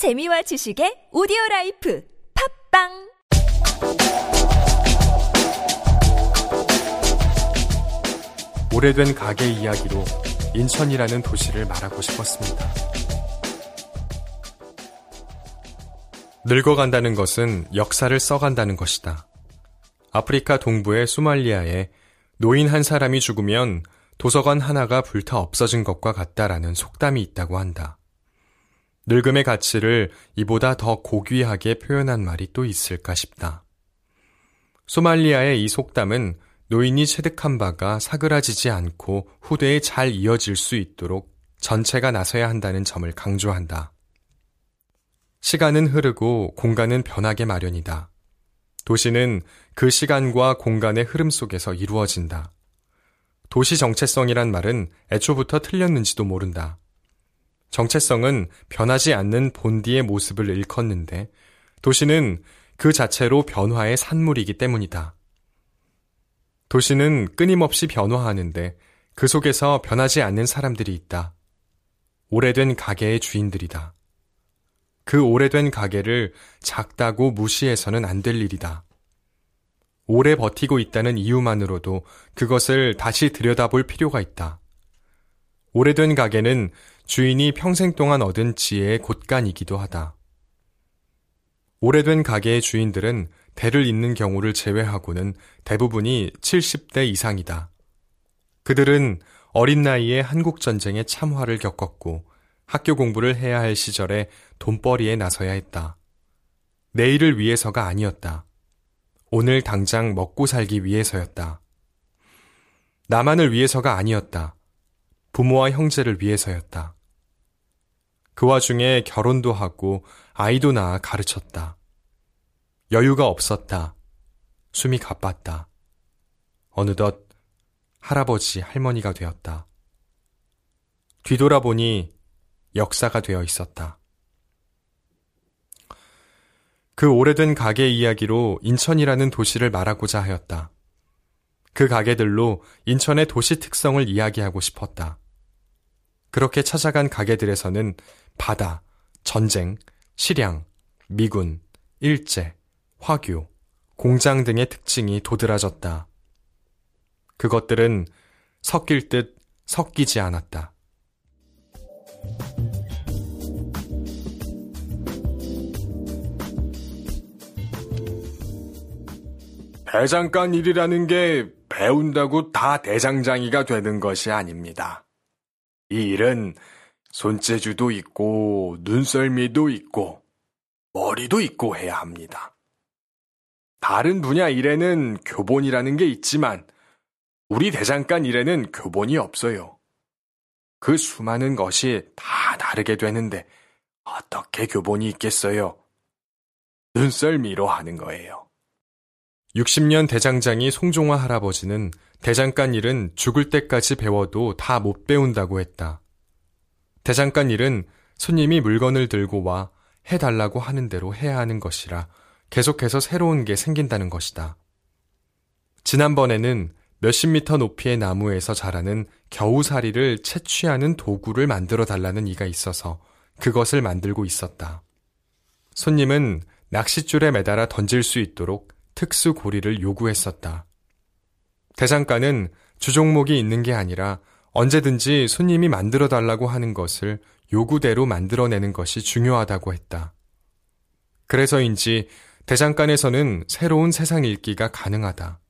재미와 지식의 오디오 life 팟빵 오래된 가게 이야기로 인천이라는 도시를 말하고 싶었습니다. 늙어간다는 것은 역사를 써간다는 것이다. 아프리카 동부의 소말리아에 노인 한 사람이 죽으면 도서관 하나가 불타 없어진 것과 같다라는 속담이 있다고 한다. 늙음의 가치를 이보다 더 고귀하게 표현한 말이 또 있을까 싶다. 소말리아의 이 속담은 노인이 체득한 바가 사그라지지 않고 후대에 잘 이어질 수 있도록 전체가 나서야 한다는 점을 강조한다. 시간은 흐르고 공간은 변하게 마련이다. 도시는 그 시간과 공간의 흐름 속에서 이루어진다. 도시 정체성이란 말은 애초부터 틀렸는지도 모른다. 정체성은 변하지 않는 본디의 모습을 일컫는데 도시는 그 자체로 변화의 산물이기 때문이다. 도시는 끊임없이 변화하는데 그 속에서 변하지 않는 사람들이 있다. 오래된 가게의 주인들이다. 그 오래된 가게를 작다고 무시해서는 안 될 일이다. 오래 버티고 있다는 이유만으로도 그것을 다시 들여다볼 필요가 있다. 오래된 가게는 주인이 평생 동안 얻은 지혜의 곳간이기도 하다. 오래된 가게의 주인들은 대를 잇는 경우를 제외하고는 대부분이 70대 이상이다. 그들은 어린 나이에 한국전쟁의 참화를 겪었고 학교 공부를 해야 할 시절에 돈벌이에 나서야 했다. 내일을 위해서가 아니었다. 오늘 당장 먹고 살기 위해서였다. 나만을 위해서가 아니었다. 부모와 형제를 위해서였다. 그 와중에 결혼도 하고 아이도 낳아 가르쳤다. 여유가 없었다. 숨이 가빴다. 어느덧 할아버지, 할머니가 되었다. 뒤돌아보니 역사가 되어 있었다. 그 오래된 가게 이야기로 인천이라는 도시를 말하고자 하였다. 그 가게들로 인천의 도시 특성을 이야기하고 싶었다. 그렇게 찾아간 가게들에서는 바다, 전쟁, 실양, 미군, 일제, 화교, 공장 등의 특징이 도드라졌다. 그것들은 섞일 듯 섞이지 않았다. 대장간 일이라는 게 배운다고 다 대장장이가 되는 것이 아닙니다. 이 일은 손재주도 있고 눈썰미도 있고 머리도 있고 해야 합니다. 다른 분야 일에는 교본이라는 게 있지만 우리 대장간 일에는 교본이 없어요. 그 수많은 것이 다 다르게 되는데 어떻게 교본이 있겠어요? 눈썰미로 하는 거예요. 60년 대장장이 송종화 할아버지는 대장간 일은 죽을 때까지 배워도 다 못 배운다고 했다. 대장간 일은 손님이 물건을 들고 와 해달라고 하는 대로 해야 하는 것이라 계속해서 새로운 게 생긴다는 것이다. 지난번에는 몇십 미터 높이의 나무에서 자라는 겨우사리를 채취하는 도구를 만들어 달라는 이가 있어서 그것을 만들고 있었다. 손님은 낚싯줄에 매달아 던질 수 있도록 특수 고리를 요구했었다. 대장간은 주종목이 있는 게 아니라 언제든지 손님이 만들어 달라고 하는 것을 요구대로 만들어내는 것이 중요하다고 했다. 그래서인지 대장간에서는 새로운 세상 읽기가 가능하다.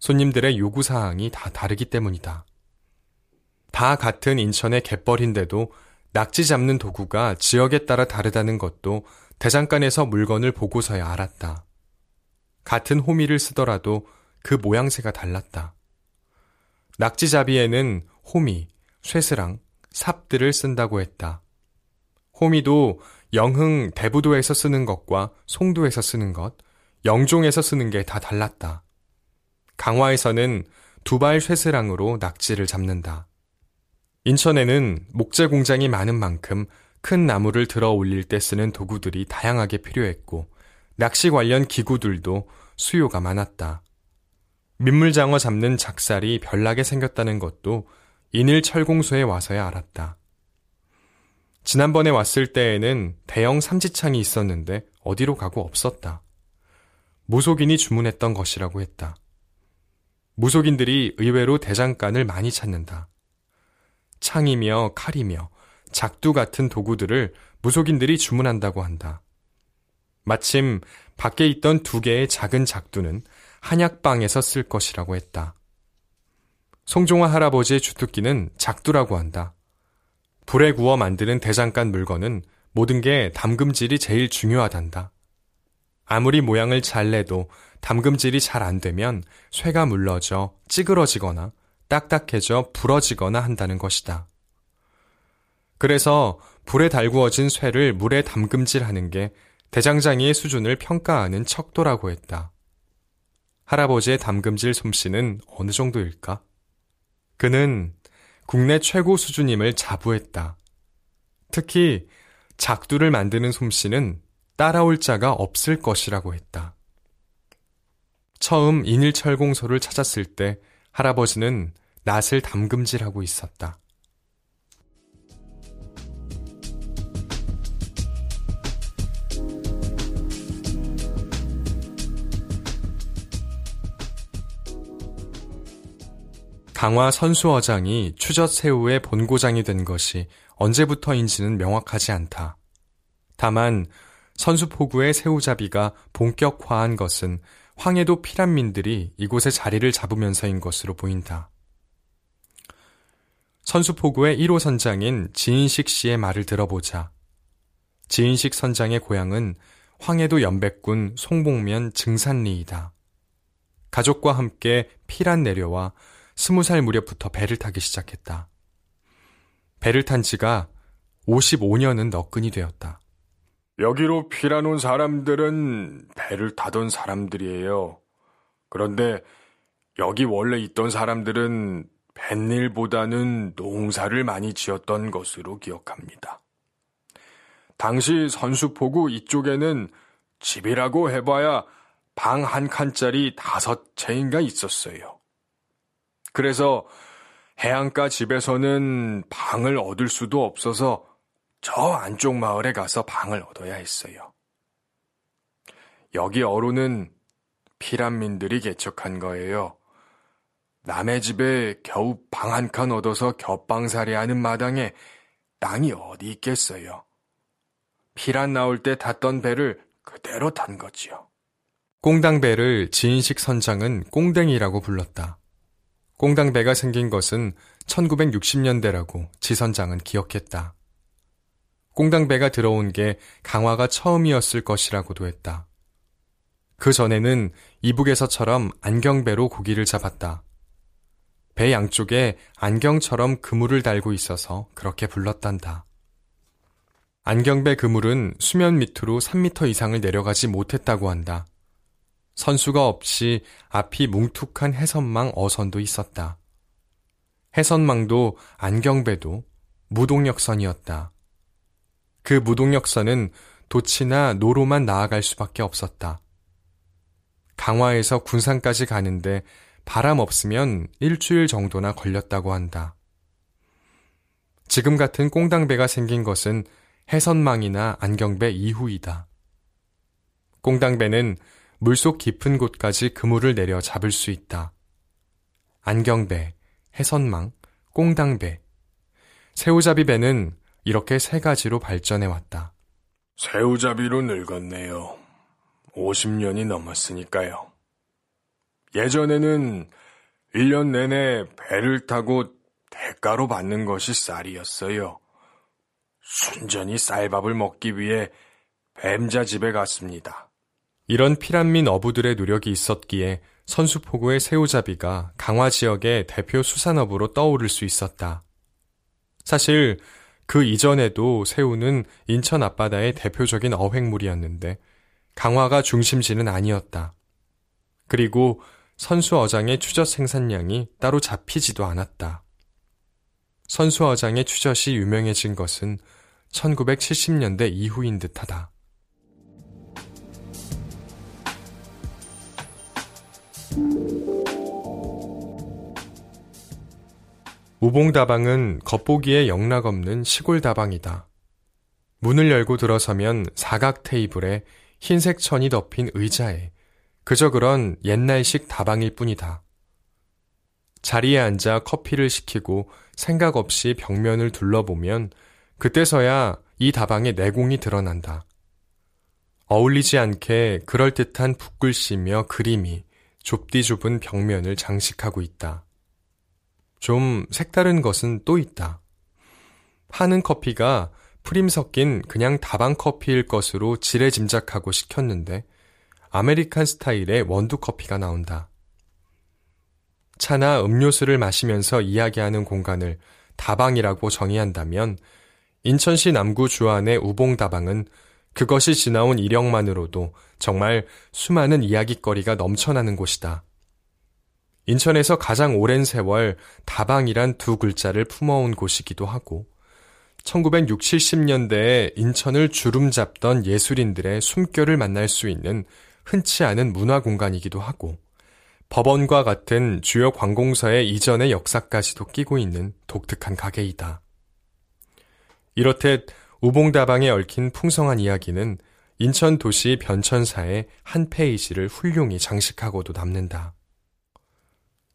손님들의 요구사항이 다 다르기 때문이다. 다 같은 인천의 갯벌인데도 낙지 잡는 도구가 지역에 따라 다르다는 것도 대장간에서 물건을 보고서야 알았다. 같은 호미를 쓰더라도 그 모양새가 달랐다. 낙지잡이에는 호미, 쇠스랑, 삽들을 쓴다고 했다. 호미도 영흥 대부도에서 쓰는 것과 송도에서 쓰는 것, 영종에서 쓰는 게 다 달랐다. 강화에서는 두발 쇠스랑으로 낙지를 잡는다. 인천에는 목재 공장이 많은 만큼 큰 나무를 들어 올릴 때 쓰는 도구들이 다양하게 필요했고, 낚시 관련 기구들도 수요가 많았다. 민물장어 잡는 작살이 별나게 생겼다는 것도 인일 철공소에 와서야 알았다. 지난번에 왔을 때에는 대형 삼지창이 있었는데 어디로 가고 없었다. 무속인이 주문했던 것이라고 했다. 무속인들이 의외로 대장간을 많이 찾는다. 창이며 칼이며 작두 같은 도구들을 무속인들이 주문한다고 한다. 마침 밖에 있던 두 개의 작은 작두는 한약방에서 쓸 것이라고 했다. 송종화 할아버지의 주특기는 작두라고 한다. 불에 구워 만드는 대장간 물건은 모든 게 담금질이 제일 중요하단다. 아무리 모양을 잘 내도 담금질이 잘 안 되면 쇠가 물러져 찌그러지거나 딱딱해져 부러지거나 한다는 것이다. 그래서 불에 달구어진 쇠를 물에 담금질하는 게 대장장이의 수준을 평가하는 척도라고 했다. 할아버지의 담금질 솜씨는 어느 정도일까? 그는 국내 최고 수준임을 자부했다. 특히 작두를 만드는 솜씨는 따라올 자가 없을 것이라고 했다. 처음 인일철공소를 찾았을 때 할아버지는 낫을 담금질하고 있었다. 강화 선수어장이 추젓새우의 본고장이 된 것이 언제부터인지는 명확하지 않다. 다만 선수포구의 새우잡이가 본격화한 것은 황해도 피란민들이 이곳에 자리를 잡으면서인 것으로 보인다. 선수포구의 1호 선장인 지인식 씨의 말을 들어보자. 지인식 선장의 고향은 황해도 연백군 송봉면 증산리이다. 가족과 함께 피란 내려와 스무 살 무렵부터 배를 타기 시작했다. 배를 탄 지가 55년은 너끈이 되었다. 여기로 피란 온 사람들은 배를 타던 사람들이에요. 그런데 여기 원래 있던 사람들은 뱃일보다는 농사를 많이 지었던 것으로 기억합니다. 당시 선수포구 이쪽에는 집이라고 해봐야 방 한 칸짜리 다섯 채인가 있었어요. 그래서 해안가 집에서는 방을 얻을 수도 없어서 저 안쪽 마을에 가서 방을 얻어야 했어요. 여기 어루는 피란민들이 개척한 거예요. 남의 집에 겨우 방 한 칸 얻어서 겹방살이 하는 마당에 땅이 어디 있겠어요. 피란 나올 때 탔던 배를 그대로 탄 거지요. 꽁당배를 지인식 선장은 꽁댕이라고 불렀다. 꽁당배가 생긴 것은 1960년대라고 지선장은 기억했다. 꽁당배가 들어온 게 강화가 처음이었을 것이라고도 했다. 그 전에는 이북에서처럼 안경배로 고기를 잡았다. 배 양쪽에 안경처럼 그물을 달고 있어서 그렇게 불렀단다. 안경배 그물은 수면 밑으로 3미터 이상을 내려가지 못했다고 한다. 선수가 없이 앞이 뭉툭한 해선망 어선도 있었다. 해선망도 안경배도 무동력선이었다. 그 무동력선은 도치나 노로만 나아갈 수밖에 없었다. 강화에서 군산까지 가는데 바람 없으면 일주일 정도나 걸렸다고 한다. 지금 같은 꽁당배가 생긴 것은 해선망이나 안경배 이후이다. 꽁당배는 물속 깊은 곳까지 그물을 내려 잡을 수 있다. 안경배, 해선망, 꽁당배, 새우잡이 배는 이렇게 세 가지로 발전해 왔다. 새우잡이로 늙었네요. 50년이 넘었으니까요. 예전에는 1년 내내 배를 타고 대가로 받는 것이 쌀이었어요. 순전히 쌀밥을 먹기 위해 뱀자 집에 갔습니다. 이런 피란민 어부들의 노력이 있었기에 선수포구의 새우잡이가 강화 지역의 대표 수산업으로 떠오를 수 있었다. 사실 그 이전에도 새우는 인천 앞바다의 대표적인 어획물이었는데 강화가 중심지는 아니었다. 그리고 선수어장의 추젓 생산량이 따로 잡히지도 않았다. 선수어장의 추젓이 유명해진 것은 1970년대 이후인 듯하다. 우봉다방은 겉보기에 영락 없는 시골 다방이다. 문을 열고 들어서면 사각 테이블에 흰색 천이 덮인 의자에 그저 그런 옛날식 다방일 뿐이다. 자리에 앉아 커피를 시키고 생각 없이 벽면을 둘러보면 그때서야 이 다방의 내공이 드러난다. 어울리지 않게 그럴듯한 붓글씨며 그림이 좁디 좁은 벽면을 장식하고 있다. 좀 색다른 것은 또 있다. 파는 커피가 프림 섞인 그냥 다방 커피일 것으로 지레 짐작하고 시켰는데 American 스타일의 원두 커피가 나온다. 차나 음료수를 마시면서 이야기하는 공간을 다방이라고 정의한다면 인천시 남구 주안의 우봉다방은 그것이 지나온 이력만으로도 정말 수많은 이야기거리가 넘쳐나는 곳이다. 인천에서 가장 오랜 세월 다방이란 두 글자를 품어온 곳이기도 하고 1960, 70년대에 인천을 주름 잡던 예술인들의 숨결을 만날 수 있는 흔치 않은 문화 공간이기도 하고 법원과 같은 주요 관공서의 이전의 역사까지도 끼고 있는 독특한 가게이다. 이렇듯 우봉다방에 얽힌 풍성한 이야기는 인천 도시 변천사의 한 페이지를 훌륭히 장식하고도 남는다.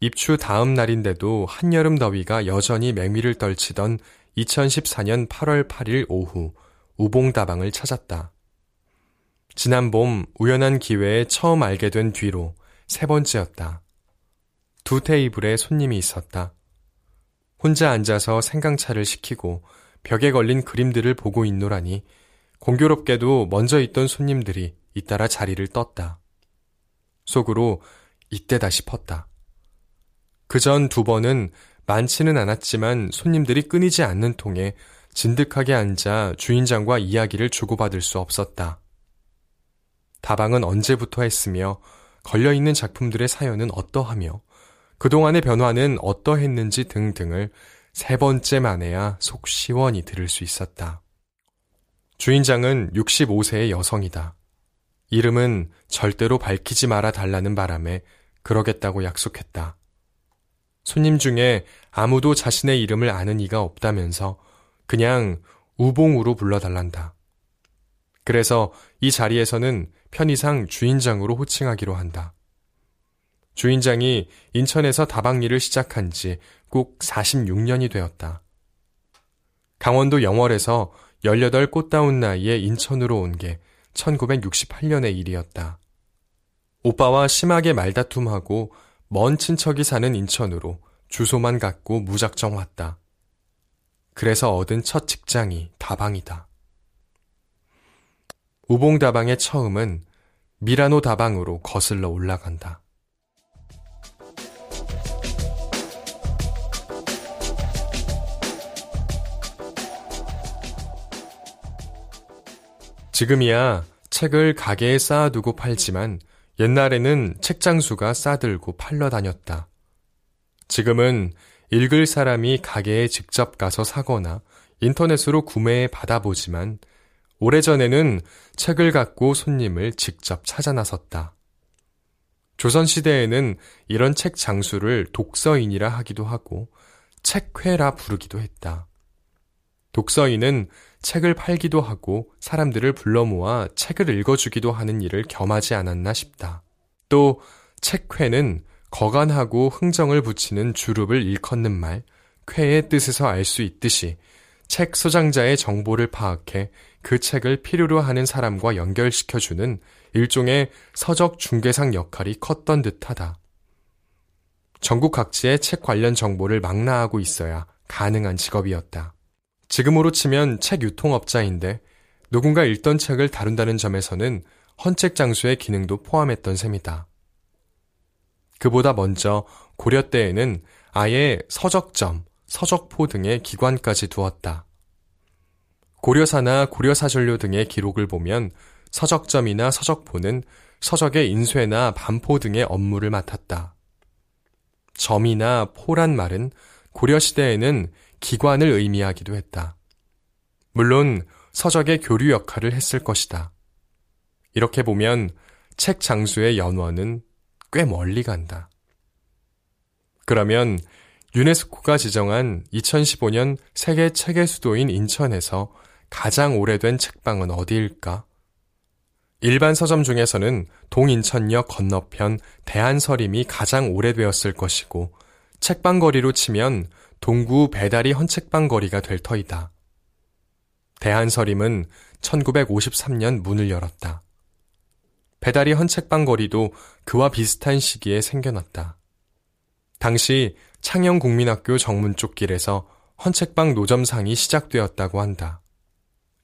입추 다음 날인데도 한여름 더위가 여전히 맹위를 떨치던 2014년 8월 8일 오후 우봉다방을 찾았다. 지난 봄 우연한 기회에 처음 알게 된 뒤로 세 번째였다. 두 테이블에 손님이 있었다. 혼자 앉아서 생강차를 시키고 벽에 걸린 그림들을 보고 있노라니 공교롭게도 먼저 있던 손님들이 잇따라 자리를 떴다. 속으로 이때다 싶었다. 그 전 두 번은 많지는 않았지만 손님들이 끊이지 않는 통에 진득하게 앉아 주인장과 이야기를 주고받을 수 없었다. 다방은 언제부터 했으며 걸려있는 작품들의 사연은 어떠하며 그동안의 변화는 어떠했는지 등등을 세 번째 만에야 속 시원히 들을 수 있었다. 주인장은 65세의 여성이다. 이름은 절대로 밝히지 말아 달라는 바람에 그러겠다고 약속했다. 손님 중에 아무도 자신의 이름을 아는 이가 없다면서 그냥 우봉으로 불러달란다. 그래서 이 자리에서는 편의상 주인장으로 호칭하기로 한다. 주인장이 인천에서 다방 일을 시작한 지 꼭 46년이 되었다. 강원도 영월에서 18 꽃다운 나이에 인천으로 온 게 1968년의 일이었다. 오빠와 심하게 말다툼하고 먼 친척이 사는 인천으로 주소만 갖고 무작정 왔다. 그래서 얻은 첫 직장이 다방이다. 우봉 다방의 처음은 미라노 다방으로 거슬러 올라간다. 지금이야 책을 가게에 쌓아두고 팔지만 옛날에는 책장수가 싸들고 팔러 다녔다. 지금은 읽을 사람이 가게에 직접 가서 사거나 인터넷으로 구매해 받아보지만 오래전에는 책을 갖고 손님을 직접 찾아 나섰다. 조선시대에는 이런 책 장수를 독서인이라 하기도 하고 책회라 부르기도 했다. 독서인은 책을 팔기도 하고 사람들을 불러 모아 책을 읽어주기도 하는 일을 겸하지 않았나 싶다. 또 책회는 거간하고 흥정을 붙이는 주룹을 일컫는 말, 쾌의 뜻에서 알 수 있듯이 책 소장자의 정보를 파악해 그 책을 필요로 하는 사람과 연결시켜주는 일종의 서적 중개상 역할이 컸던 듯하다. 전국 각지의 책 관련 정보를 망라하고 있어야 가능한 직업이었다. 지금으로 치면 책 유통업자인데 누군가 읽던 책을 다룬다는 점에서는 헌책 장수의 기능도 포함했던 셈이다. 그보다 먼저 고려 때에는 아예 서적점, 서적포 등의 기관까지 두었다. 고려사나 고려사전료 등의 기록을 보면 서적점이나 서적포는 서적의 인쇄나 반포 등의 업무를 맡았다. 점이나 포란 말은 고려시대에는 기관을 의미하기도 했다. 물론 서적의 교류 역할을 했을 것이다. 이렇게 보면 책 장수의 연원은 꽤 멀리 간다. 그러면 유네스코가 지정한 2015년 세계 책의 수도인 인천에서 가장 오래된 책방은 어디일까? 일반 서점 중에서는 동인천역 건너편 대한서림이 가장 오래되었을 것이고 책방 거리로 치면 동구 배다리 헌책방 거리가 될 터이다. 대한서림은 1953년 문을 열었다. 배다리 헌책방 거리도 그와 비슷한 시기에 생겨났다. 당시 창영국민학교 정문 쪽 길에서 헌책방 노점상이 시작되었다고 한다.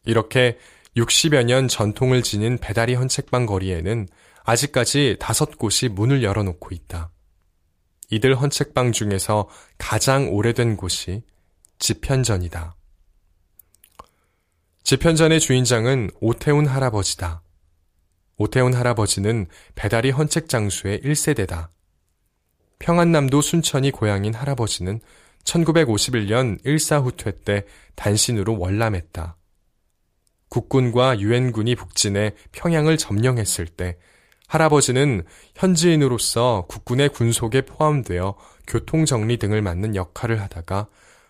이렇게 60여 년 전통을 지닌 배다리 헌책방 거리에는 아직까지 다섯 곳이 문을 열어놓고 있다. 이들 헌책방 중에서 가장 오래된 곳이 집현전이다. 집현전의 주인장은 오태훈 할아버지다. 오태훈 할아버지는 배다리 헌책 장수의 1세대다. 평안남도 순천이 고향인 할아버지는 1951년 일사후퇴 때 단신으로 월남했다. 국군과 유엔군이 북진해 평양을 점령했을 때 할아버지는 현지인으로서 국군의 군속에 포함되어 교통정리 등을 맡는 역할을 하다가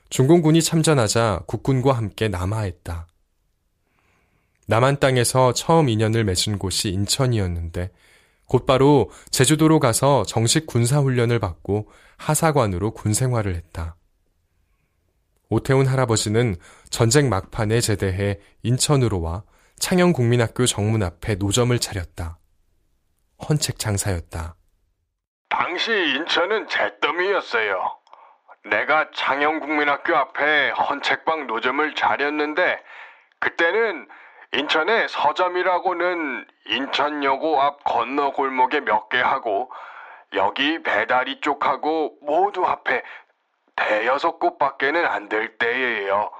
중공군이 참전하자 국군과 함께 남하했다. 남한 땅에서 처음 인연을 맺은 곳이 인천이었는데 곧바로 제주도로 가서 정식 군사훈련을 받고 하사관으로 군 생활을 했다. 오태훈 할아버지는 전쟁 막판에 제대해 인천으로 와 창영국민학교 정문 앞에 노점을 차렸다. 헌책 장사였다. 당시 인천은 잿더미였어요. 내가 창영국민학교 앞에 헌책방 노점을 차렸는데 그때는 인천에 서점이라고는 인천여고 앞 건너 골목에 몇 개 하고 여기 배다리 쪽하고 모두 앞에 대여섯 곳밖에는 안 될 때예요.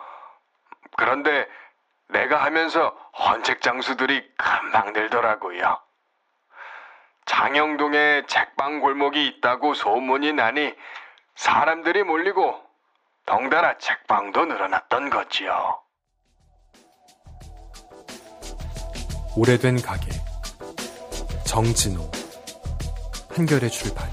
그런데 내가 하면서 헌책 장수들이 금방 늘더라고요. 장영동에 책방 골목이 있다고 소문이 나니 사람들이 몰리고 덩달아 책방도 늘어났던 거지요. 오래된 가게 정진호 한결의 출발